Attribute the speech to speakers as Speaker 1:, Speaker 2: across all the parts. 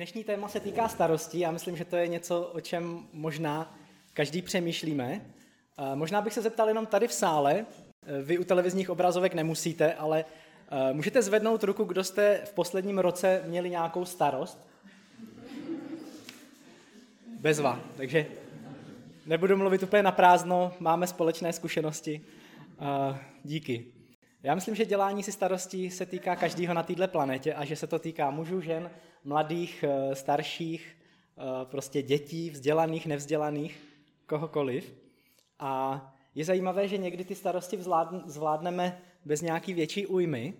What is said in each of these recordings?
Speaker 1: Dnešní téma se týká starostí. Já myslím, že to je něco, o čem možná každý přemýšlíme. Možná bych se zeptal jenom tady v sále. Vy u televizních obrazovek nemusíte, ale eh, můžete zvednout ruku, kdo jste v posledním roce měli nějakou starost? Bezva. Takže nebudu mluvit úplně na prázdno, máme společné zkušenosti. Díky. Já myslím, že dělání si starostí se týká každého na této planetě a že se to týká mužů, žen, mladých, eh, starších, eh, prostě dětí, vzdělaných, nevzdělaných, kohokoliv. A je zajímavé, že někdy ty starosti zvládneme bez nějaký větší újmy,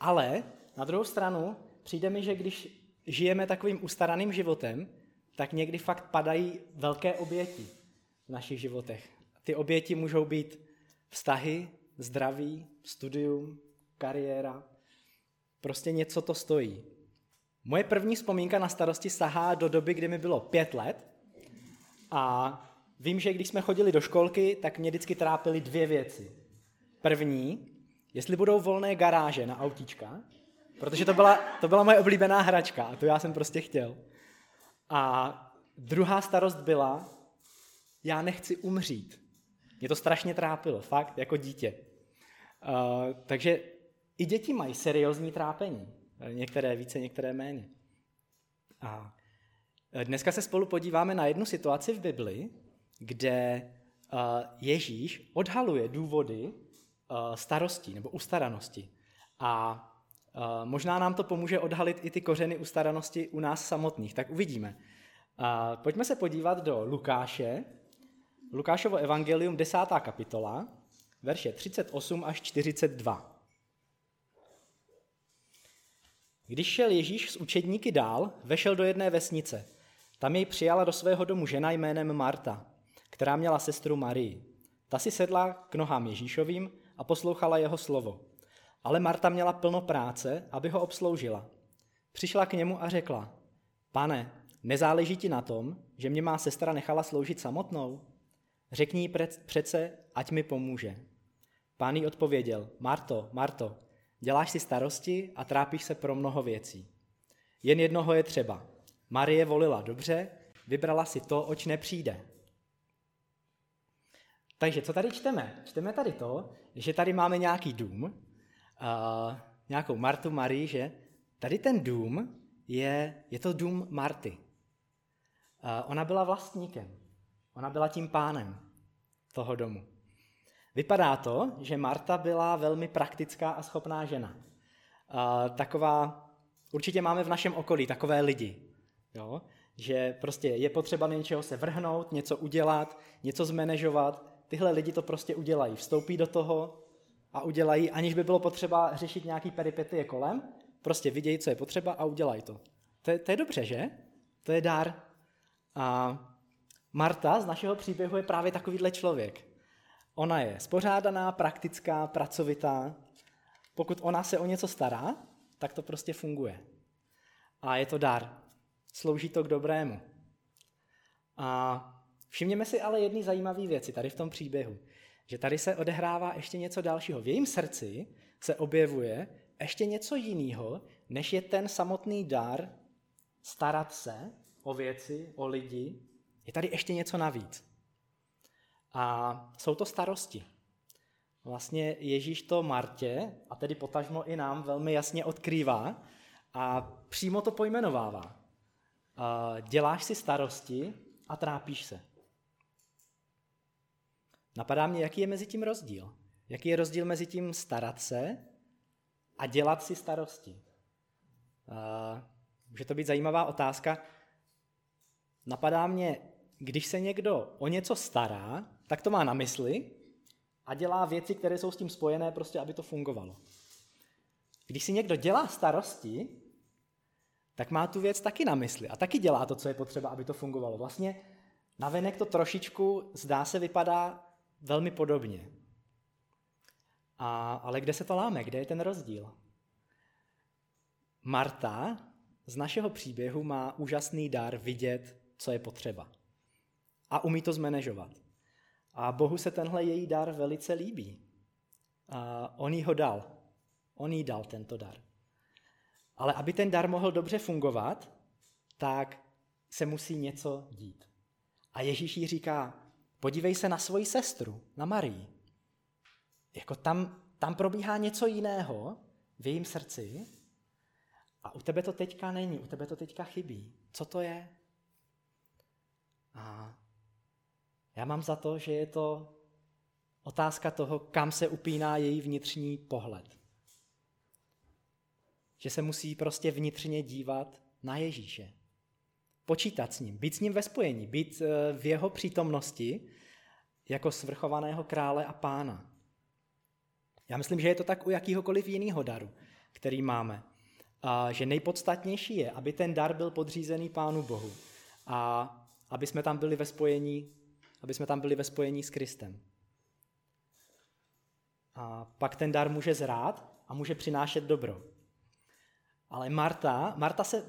Speaker 1: ale na druhou stranu přijde mi, že když žijeme takovým ustaraným životem, tak někdy fakt padají velké oběti v našich životech. Ty oběti můžou být vztahy, zdraví, studium, kariéra. Prostě něco to stojí. Moje první vzpomínka na starosti sahá do doby, kdy mi bylo pět let a vím, že když jsme chodili do školky, tak mě vždycky trápily dvě věci. První, jestli budou volné garáže na autíčka, protože to byla, to byla moje oblíbená hračka a to já jsem prostě chtěl. A druhá starost byla, já nechci umřít. Mě to strašně trápilo, fakt, jako dítě. Uh, takže i děti mají seriózní trápení. Některé více, některé méně. A dneska se spolu podíváme na jednu situaci v Bibli, kde Ježíš odhaluje důvody starostí nebo ustaranosti. A možná nám to pomůže odhalit i ty kořeny ustaranosti u nás samotných. Tak uvidíme. Pojďme se podívat do Lukáše, Lukášovo evangelium, desátá kapitola, verše 38 až 42. Když šel Ježíš s učedníky dál, vešel do jedné vesnice. Tam jej přijala do svého domu žena jménem Marta, která měla sestru Marii. Ta si sedla k nohám Ježíšovým a poslouchala jeho slovo. Ale Marta měla plno práce, aby ho obsloužila. Přišla k němu a řekla, pane, nezáleží ti na tom, že mě má sestra nechala sloužit samotnou? Řekni jí přece, ať mi pomůže. Pán jí odpověděl, Marto, Marto, děláš si starosti a trápíš se pro mnoho věcí. Jen jednoho je třeba. Marie volila dobře, vybrala si to, oč nepřijde. Takže co tady čteme? Čteme tady to, že tady máme nějaký dům, uh, nějakou Martu Marii, že tady ten dům je, je to dům Marty. Uh, ona byla vlastníkem, ona byla tím pánem toho domu. Vypadá to, že Marta byla velmi praktická a schopná žena. Uh, taková, určitě máme v našem okolí takové lidi, jo? že prostě je potřeba něčeho se vrhnout, něco udělat, něco zmanéžovat. Tyhle lidi to prostě udělají, vstoupí do toho a udělají, aniž by bylo potřeba řešit nějaký peripetie kolem, prostě vidějí, co je potřeba a udělají to. To je, to je dobře, že? To je dar. A Marta z našeho příběhu je právě takovýhle člověk. Ona je spořádaná, praktická, pracovitá. Pokud ona se o něco stará, tak to prostě funguje. A je to dar. Slouží to k dobrému. A všimněme si ale jedny zajímavé věci tady v tom příběhu. Že tady se odehrává ještě něco dalšího. V jejím srdci se objevuje ještě něco jiného, než je ten samotný dar starat se o věci, o lidi. Je tady ještě něco navíc. A jsou to starosti. Vlastně Ježíš to Martě, a tedy potažmo i nám, velmi jasně odkrývá a přímo to pojmenovává. Děláš si starosti a trápíš se. Napadá mě, jaký je mezi tím rozdíl. Jaký je rozdíl mezi tím starat se a dělat si starosti. Může to být zajímavá otázka. Napadá mě, když se někdo o něco stará, tak to má na mysli a dělá věci, které jsou s tím spojené, prostě aby to fungovalo. Když si někdo dělá starosti, tak má tu věc taky na mysli a taky dělá to, co je potřeba, aby to fungovalo. Vlastně navenek to trošičku, zdá se, vypadá velmi podobně. A, ale kde se to láme? Kde je ten rozdíl? Marta z našeho příběhu má úžasný dar vidět, co je potřeba. A umí to zmanéžovat. A Bohu se tenhle její dar velice líbí. A on jí ho dal. On jí dal tento dar. Ale aby ten dar mohl dobře fungovat, tak se musí něco dít. A Ježíš jí říká, podívej se na svoji sestru, na Marii. Jako tam, tam probíhá něco jiného v jejím srdci a u tebe to teďka není, u tebe to teďka chybí. Co to je? A já mám za to, že je to otázka toho, kam se upíná její vnitřní pohled. Že se musí prostě vnitřně dívat na Ježíše. Počítat s ním, být s ním ve spojení, být eh, v jeho přítomnosti jako svrchovaného krále a pána. Já myslím, že je to tak u jakýhokoliv jiného daru, který máme. A že nejpodstatnější je, aby ten dar byl podřízený Pánu Bohu a aby jsme tam byli ve spojení, aby jsme tam byli ve spojení s Kristem. A pak ten dar může zrát a může přinášet dobro. Ale Marta, Marta se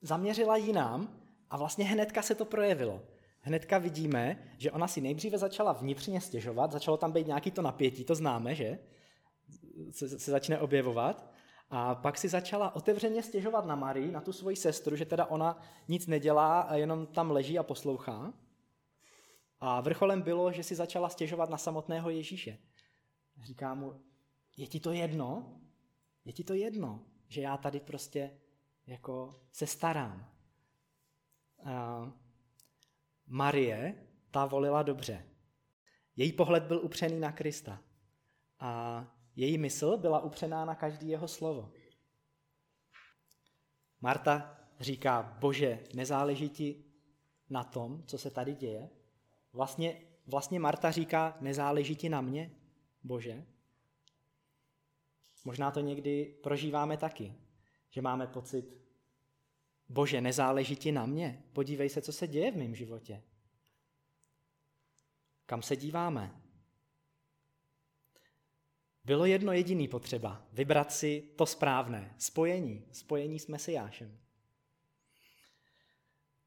Speaker 1: zaměřila jinam a vlastně hnedka se to projevilo. Hnedka vidíme, že ona si nejdříve začala vnitřně stěžovat, začalo tam být nějaký to napětí, to známe, že? Se, se začne objevovat. A pak si začala otevřeně stěžovat na Marii, na tu svoji sestru, že teda ona nic nedělá a jenom tam leží a poslouchá. A vrcholem bylo, že si začala stěžovat na samotného Ježíše. Říká mu, je ti to jedno? Je ti to jedno, že já tady prostě jako se starám? A Marie, ta volila dobře. Její pohled byl upřený na Krista. A její mysl byla upřená na každý jeho slovo. Marta říká, bože, nezáleží ti na tom, co se tady děje? Vlastně, vlastně Marta říká, nezáleží ti na mě, bože? Možná to někdy prožíváme taky, že máme pocit, bože, nezáleží ti na mě, podívej se, co se děje v mém životě. Kam se díváme? Bylo jedno jediný potřeba, vybrat si to správné, spojení, spojení s Mesiášem.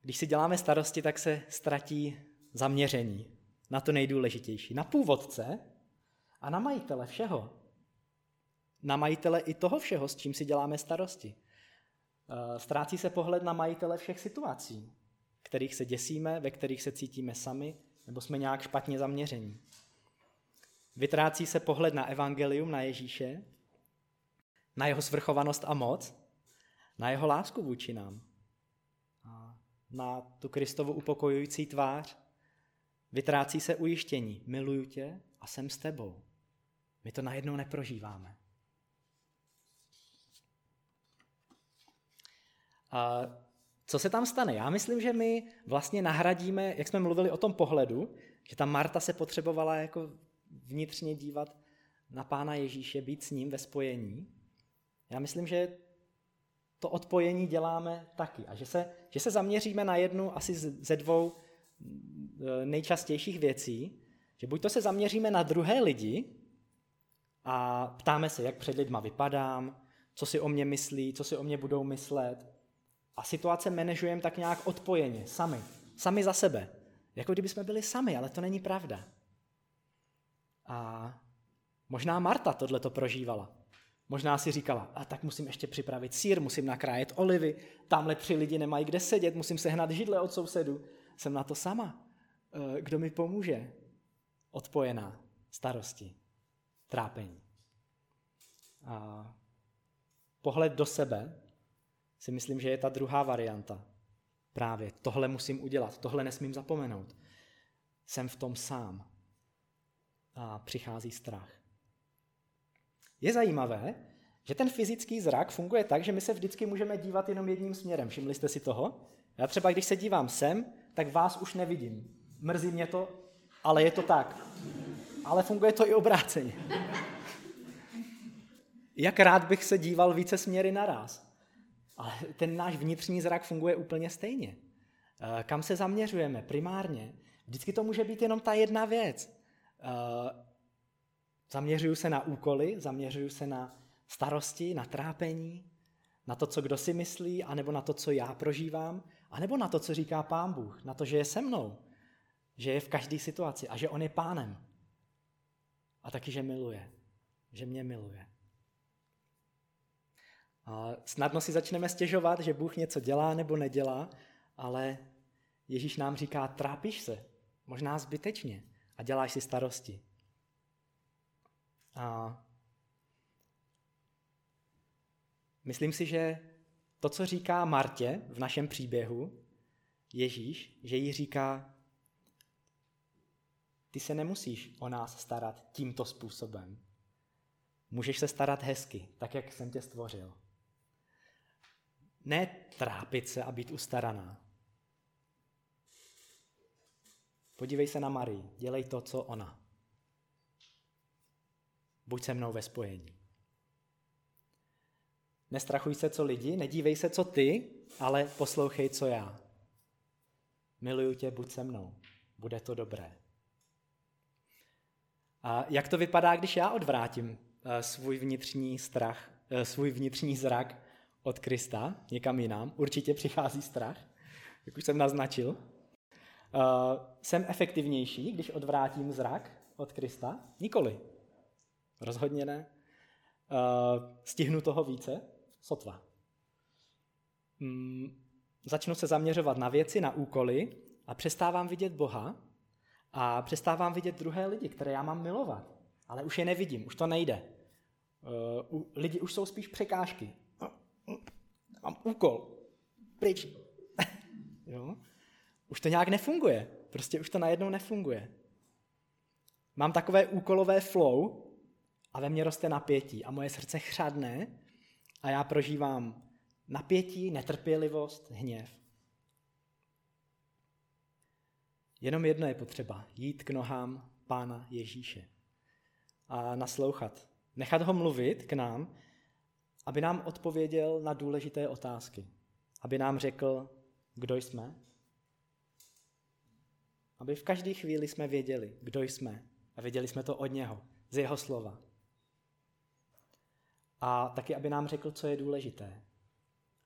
Speaker 1: Když si děláme starosti, tak se ztratí zaměření na to nejdůležitější, na původce a na majitele všeho. Na majitele i toho všeho, s čím si děláme starosti. Eh, ztrácí se pohled na majitele všech situací, kterých se děsíme, ve kterých se cítíme sami, nebo jsme nějak špatně zaměření. Vytrácí se pohled na evangelium, na Ježíše, na jeho svrchovanost a moc, na jeho lásku vůči nám, na tu Kristovu upokojující tvář. Vytrácí se ujištění, miluju tě a jsem s tebou. My to najednou neprožíváme. A co se tam stane? Já myslím, že my vlastně nahradíme, jak jsme mluvili o tom pohledu, že ta Marta se potřebovala jako vnitřně dívat na Pána Ježíše, být s ním ve spojení. Já myslím, že to odpojení děláme taky a že se, že se zaměříme na jednu asi ze dvou nejčastějších věcí, že buď to se zaměříme na druhé lidi a ptáme se, jak před lidma vypadám, co si o mě myslí, co si o mě budou myslet. A situace manažujeme tak nějak odpojeně, sami, sami za sebe. Jako kdyby jsme byli sami, ale to není pravda. A možná Marta tohle to prožívala. Možná si říkala, a tak musím ještě připravit sír, musím nakrájet olivy, tamhle tři lidi nemají kde sedět, musím sehnat židle od sousedu. Jsem na to sama. E, kdo mi pomůže? Odpojená starosti, trápení. A pohled do sebe si myslím, že je ta druhá varianta. Právě tohle musím udělat, tohle nesmím zapomenout. Jsem v tom sám a přichází strach. Je zajímavé, že ten fyzický zrak funguje tak, že my se vždycky můžeme dívat jenom jedním směrem. Všimli jste si toho? Já třeba, když se dívám sem, tak vás už nevidím. Mrzí mě to, ale je to tak. Ale funguje to i obráceně. Jak rád bych se díval více směry naraz. Ale ten náš vnitřní zrak funguje úplně stejně. Eh, kam se zaměřujeme primárně? Vždycky to může být jenom ta jedna věc. Eh, zaměřuju se na úkoly, zaměřuju se na starosti, na trápení, na to, co kdo si myslí, anebo na to, co já prožívám, anebo na to, co říká Pán Bůh, na to, že je se mnou, že je v každé situaci a že On je pánem. A taky, že miluje, že mě miluje. A snadno si začneme stěžovat, že Bůh něco dělá nebo nedělá, ale Ježíš nám říká, trápíš se, možná zbytečně a děláš si starosti. A myslím si, že to, co říká Martě v našem příběhu, Ježíš, že jí říká, ty se nemusíš o nás starat tímto způsobem. Můžeš se starat hezky, tak jak jsem tě stvořil. Ne trápit se a být ustaraná. Podívej se na Marii, dělej to, co ona. Buď se mnou ve spojení. Nestrachuj se, co lidi, nedívej se, co ty, ale poslouchej, co já. Miluju tě, buď se mnou. Bude to dobré. A jak to vypadá, když já odvrátím eh, svůj vnitřní strach, eh, svůj vnitřní zrak od Krista někam jinam? Určitě přichází strach, jak už jsem naznačil. Eh, jsem efektivnější, když odvrátím zrak od Krista? Nikoli. Rozhodně ne. Stihnu toho více? Sotva. Hmm, začnu se zaměřovat na věci, na úkoly a přestávám vidět Boha a přestávám vidět druhé lidi, které já mám milovat. Ale už je nevidím, už to nejde. Uh, lidi už jsou spíš překážky. Mám úkol. Pryč. jo? Už to nějak nefunguje. Prostě už to najednou nefunguje. Mám takové úkolové flow a ve mně roste napětí a moje srdce chřadne a já prožívám napětí, netrpělivost, hněv. Jenom jedno je potřeba, jít k nohám Pána Ježíše a naslouchat. Nechat ho mluvit k nám, aby nám odpověděl na důležité otázky. Aby nám řekl, kdo jsme. Aby v každé chvíli jsme věděli, kdo jsme. A věděli jsme to od něho, z jeho slova. A taky, aby nám řekl, co je důležité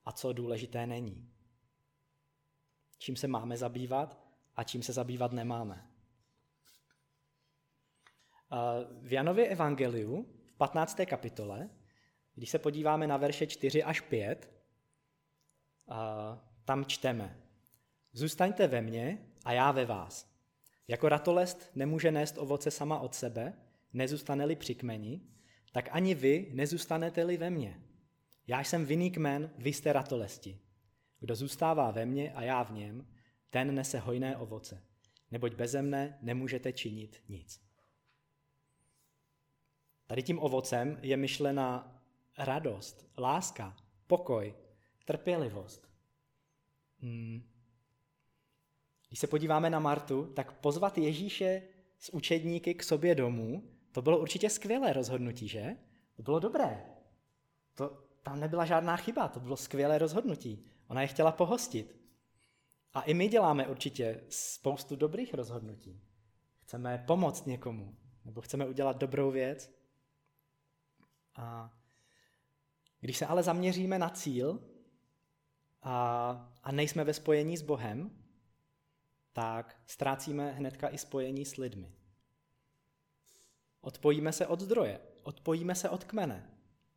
Speaker 1: a co důležité není. Čím se máme zabývat a čím se zabývat nemáme. V Janově evangeliu v 15. kapitole, když se podíváme na verše 4 až 5, tam čteme Zůstaňte ve mně a já ve vás. Jako ratolest nemůže nést ovoce sama od sebe, nezůstane-li při kmeni, tak ani vy nezůstanete-li ve mně. Já jsem vinný kmen, vy jste ratolesti. Kdo zůstává ve mně a já v něm, ten nese hojné ovoce, neboť beze mne nemůžete činit nic. Tady tím ovocem je myšlena radost, láska, pokoj, trpělivost. Hmm. Když se podíváme na Martu, tak pozvat Ježíše s učedníky k sobě domů to bylo určitě skvělé rozhodnutí, že? To bylo dobré. To, tam nebyla žádná chyba, to bylo skvělé rozhodnutí. Ona je chtěla pohostit. A i my děláme určitě spoustu dobrých rozhodnutí. Chceme pomoct někomu, nebo chceme udělat dobrou věc. A když se ale zaměříme na cíl a, a nejsme ve spojení s Bohem, tak ztrácíme hnedka i spojení s lidmi. Odpojíme se od zdroje, odpojíme se od kmene,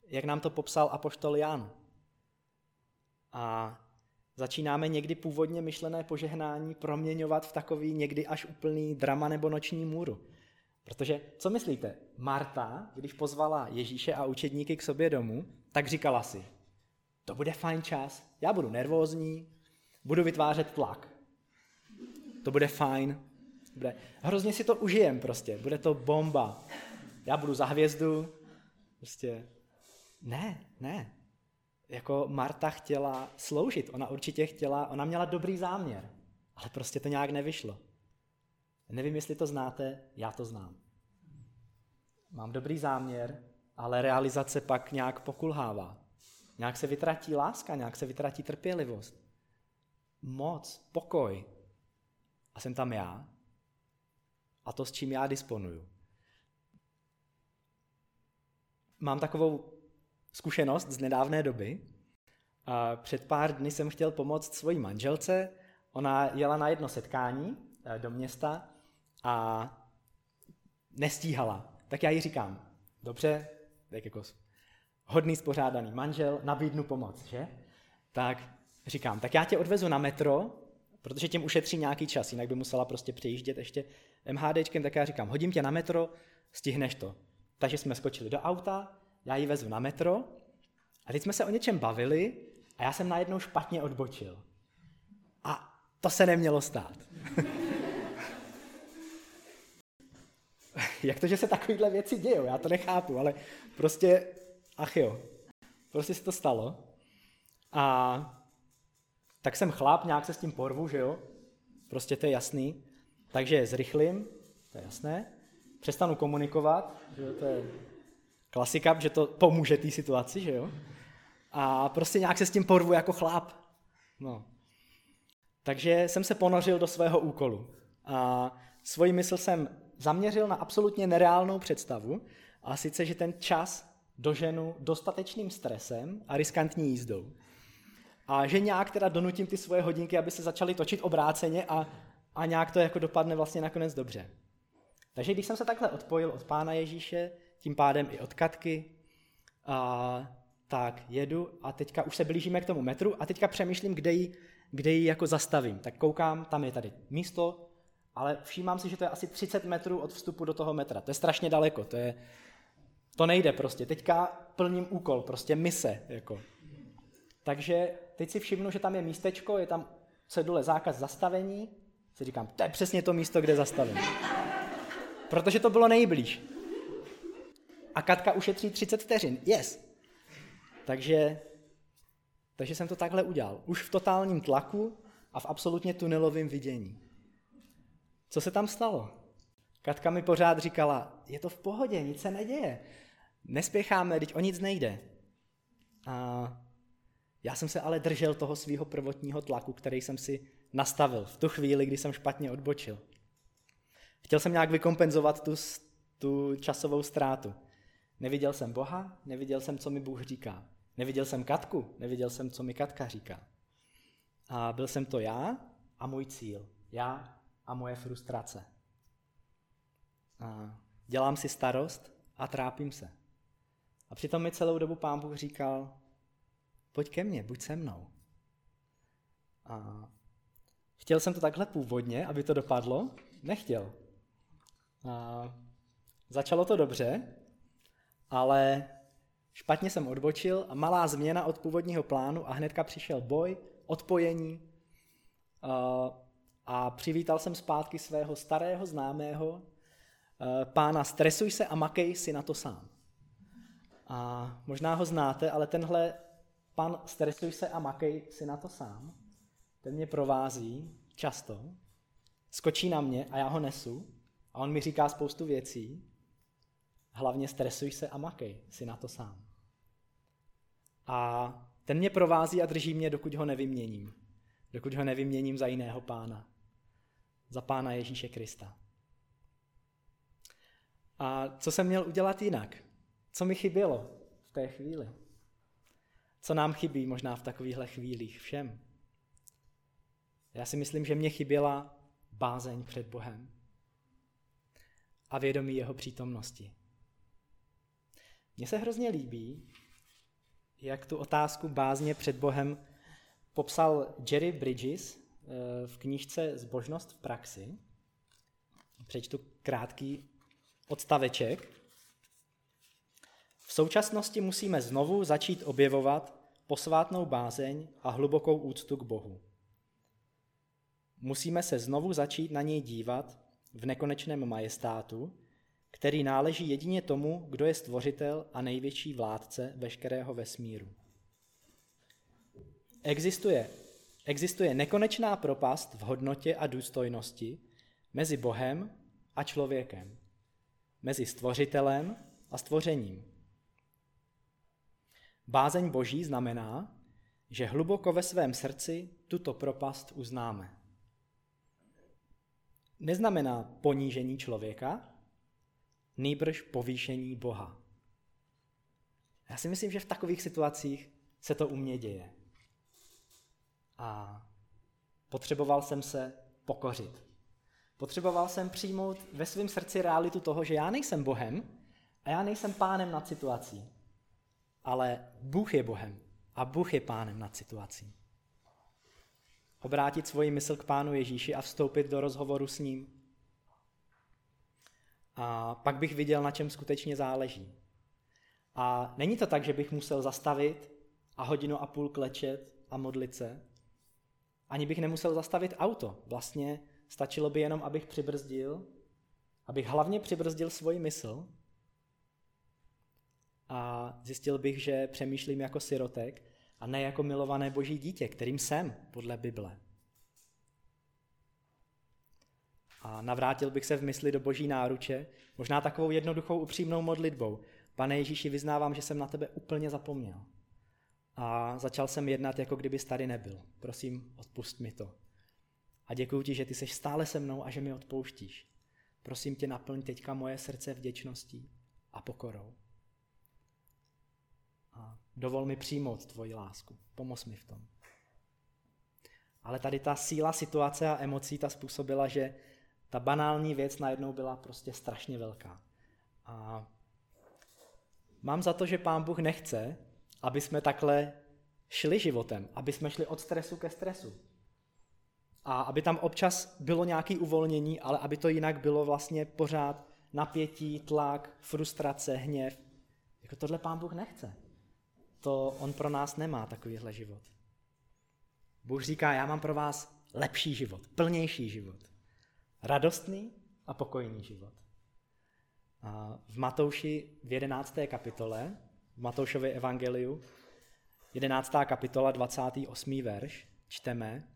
Speaker 1: jak nám to popsal apoštol Jan. A začínáme někdy původně myšlené požehnání proměňovat v takový někdy až úplný drama nebo noční můru. Protože, co myslíte, Marta, když pozvala Ježíše a učedníky k sobě domů, tak říkala si, to bude fajn čas, já budu nervózní, budu vytvářet tlak. To bude fajn, bude, hrozně si to užijem prostě, bude to bomba. Já budu za hvězdu, prostě. Ne, ne. Jako Marta chtěla sloužit, ona určitě chtěla, ona měla dobrý záměr, ale prostě to nějak nevyšlo. Nevím, jestli to znáte, já to znám. Mám dobrý záměr, ale realizace pak nějak pokulhává. Nějak se vytratí láska, nějak se vytratí trpělivost. Moc, pokoj. A jsem tam já, a to, s čím já disponuju. Mám takovou zkušenost z nedávné doby. A před pár dny jsem chtěl pomoct svojí manželce. Ona jela na jedno setkání eh, do města a nestíhala. Tak já jí říkám, dobře, tak jako hodný spořádaný manžel, nabídnu pomoc, že? Tak říkám, tak já tě odvezu na metro, protože tím ušetří nějaký čas, jinak by musela prostě přejíždět ještě MHDčkem, tak já říkám, hodím tě na metro, stihneš to. Takže jsme skočili do auta, já ji vezu na metro a teď jsme se o něčem bavili a já jsem najednou špatně odbočil. A to se nemělo stát. Jak to, že se takovéhle věci dějou? Já to nechápu, ale prostě, ach jo, prostě se to stalo. A tak jsem chlap, nějak se s tím porvu, že jo? Prostě to je jasný. Takže zrychlím, to je jasné. Přestanu komunikovat, že jo? to je klasika, že to pomůže té situaci, že jo? A prostě nějak se s tím porvu jako chlap. No. Takže jsem se ponořil do svého úkolu. A svoji mysl jsem zaměřil na absolutně nereálnou představu, a sice, že ten čas doženu dostatečným stresem a riskantní jízdou. A že nějak teda donutím ty svoje hodinky, aby se začaly točit obráceně a, a nějak to jako dopadne vlastně nakonec dobře. Takže když jsem se takhle odpojil od Pána Ježíše, tím pádem i od Katky, a, tak jedu a teďka už se blížíme k tomu metru a teďka přemýšlím, kde ji, kde ji jako zastavím. Tak koukám, tam je tady místo, ale všímám si, že to je asi 30 metrů od vstupu do toho metra. To je strašně daleko, to je, to nejde prostě. Teďka plním úkol, prostě mise. Jako. Takže teď si všimnu, že tam je místečko, je tam cedule zákaz zastavení. Si říkám, to je přesně to místo, kde zastavím. Protože to bylo nejblíž. A Katka ušetří 30 vteřin. Yes. Takže, takže jsem to takhle udělal. Už v totálním tlaku a v absolutně tunelovém vidění. Co se tam stalo? Katka mi pořád říkala, je to v pohodě, nic se neděje. Nespěcháme, teď o nic nejde. A já jsem se ale držel toho svého prvotního tlaku, který jsem si nastavil v tu chvíli, kdy jsem špatně odbočil. Chtěl jsem nějak vykompenzovat tu, tu časovou ztrátu. Neviděl jsem Boha, neviděl jsem, co mi Bůh říká. Neviděl jsem Katku, neviděl jsem, co mi Katka říká. A byl jsem to já a můj cíl. Já a moje frustrace. A dělám si starost a trápím se. A přitom mi celou dobu pán Bůh říkal, pojď ke mně, buď se mnou. A chtěl jsem to takhle původně, aby to dopadlo? Nechtěl. A začalo to dobře, ale špatně jsem odbočil a malá změna od původního plánu a hnedka přišel boj, odpojení a, a přivítal jsem zpátky svého starého známého pána stresuj se a makej si na to sám. A možná ho znáte, ale tenhle pan stresuj se a makej si na to sám, ten mě provází často, skočí na mě a já ho nesu. A on mi říká spoustu věcí, hlavně stresuj se a makej si na to sám. A ten mě provází a drží mě, dokud ho nevyměním. Dokud ho nevyměním za jiného pána. Za pána Ježíše Krista. A co jsem měl udělat jinak? Co mi chybělo v té chvíli? Co nám chybí možná v takovýchhle chvílích všem? Já si myslím, že mě chyběla bázeň před Bohem a vědomí jeho přítomnosti. Mně se hrozně líbí, jak tu otázku bázně před Bohem popsal Jerry Bridges eh, v knížce Zbožnost v praxi. Přečtu krátký odstaveček. V současnosti musíme znovu začít objevovat posvátnou bázeň a hlubokou úctu k Bohu. Musíme se znovu začít na něj dívat v nekonečném majestátu, který náleží jedině tomu, kdo je stvořitel a největší vládce veškerého vesmíru. Existuje, existuje nekonečná propast v hodnotě a důstojnosti mezi Bohem a člověkem, mezi stvořitelem a stvořením. Bázeň Boží znamená, že hluboko ve svém srdci tuto propast uznáme. Neznamená ponížení člověka, nýbrž povýšení Boha. Já si myslím, že v takových situacích se to u mě děje. A potřeboval jsem se pokořit. Potřeboval jsem přijmout ve svém srdci realitu toho, že já nejsem Bohem a já nejsem pánem nad situací. ale Bůh je Bohem a Bůh je pánem nad situací. Obrátit svoji mysl k pánu Ježíši a vstoupit do rozhovoru s ním. A pak bych viděl, na čem skutečně záleží. A není to tak, že bych musel zastavit a hodinu a půl klečet a modlit se. Ani bych nemusel zastavit auto. Vlastně stačilo by jenom, abych přibrzdil, abych hlavně přibrzdil svoji mysl a zjistil bych, že přemýšlím jako sirotek a ne jako milované boží dítě, kterým jsem podle Bible. A navrátil bych se v mysli do boží náruče, možná takovou jednoduchou upřímnou modlitbou. Pane Ježíši, vyznávám, že jsem na tebe úplně zapomněl. A začal jsem jednat, jako kdyby tady nebyl. Prosím, odpust mi to. A děkuji ti, že ty jsi stále se mnou a že mi odpouštíš. Prosím tě, naplň teďka moje srdce vděčností a pokorou. A dovol mi přijmout tvoji lásku. Pomoz mi v tom. Ale tady ta síla situace a emocí ta způsobila, že ta banální věc najednou byla prostě strašně velká. A mám za to, že pán Bůh nechce, aby jsme takhle šli životem, aby jsme šli od stresu ke stresu. A aby tam občas bylo nějaké uvolnění, ale aby to jinak bylo vlastně pořád napětí, tlak, frustrace, hněv. Jako tohle pán Bůh nechce. To on pro nás nemá takovýhle život. Bůh říká, já mám pro vás lepší život, plnější život. Radostný a pokojný život. V Matouši v 11. kapitole, v Matoušově evangeliu, 11. kapitola, 28. verš, čteme,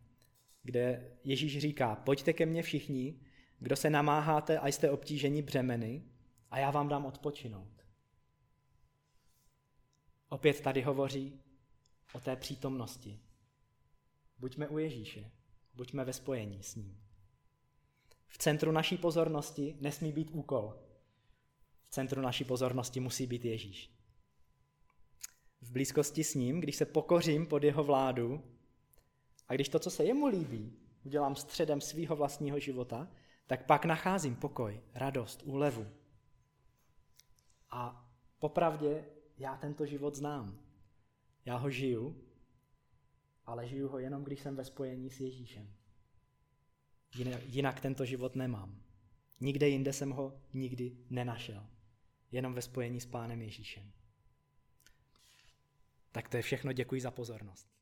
Speaker 1: kde Ježíš říká, pojďte ke mně všichni, kdo se namáháte a jste obtíženi břemeny a já vám dám odpočinout. Opět tady hovoří o té přítomnosti. Buďme u Ježíše, buďme ve spojení s ním. Centru naší pozornosti nesmí být úkol. V centru naší pozornosti musí být Ježíš. V blízkosti s ním, když se pokořím pod jeho vládu a když to, co se jemu líbí, udělám středem svého vlastního života, tak pak nacházím pokoj, radost, úlevu. A popravdě já tento život znám. Já ho žiju, ale žiju ho jenom, když jsem ve spojení s Ježíšem. Jinak tento život nemám. Nikde jinde jsem ho nikdy nenašel. Jenom ve spojení s Pánem Ježíšem. Tak to je všechno, děkuji za pozornost.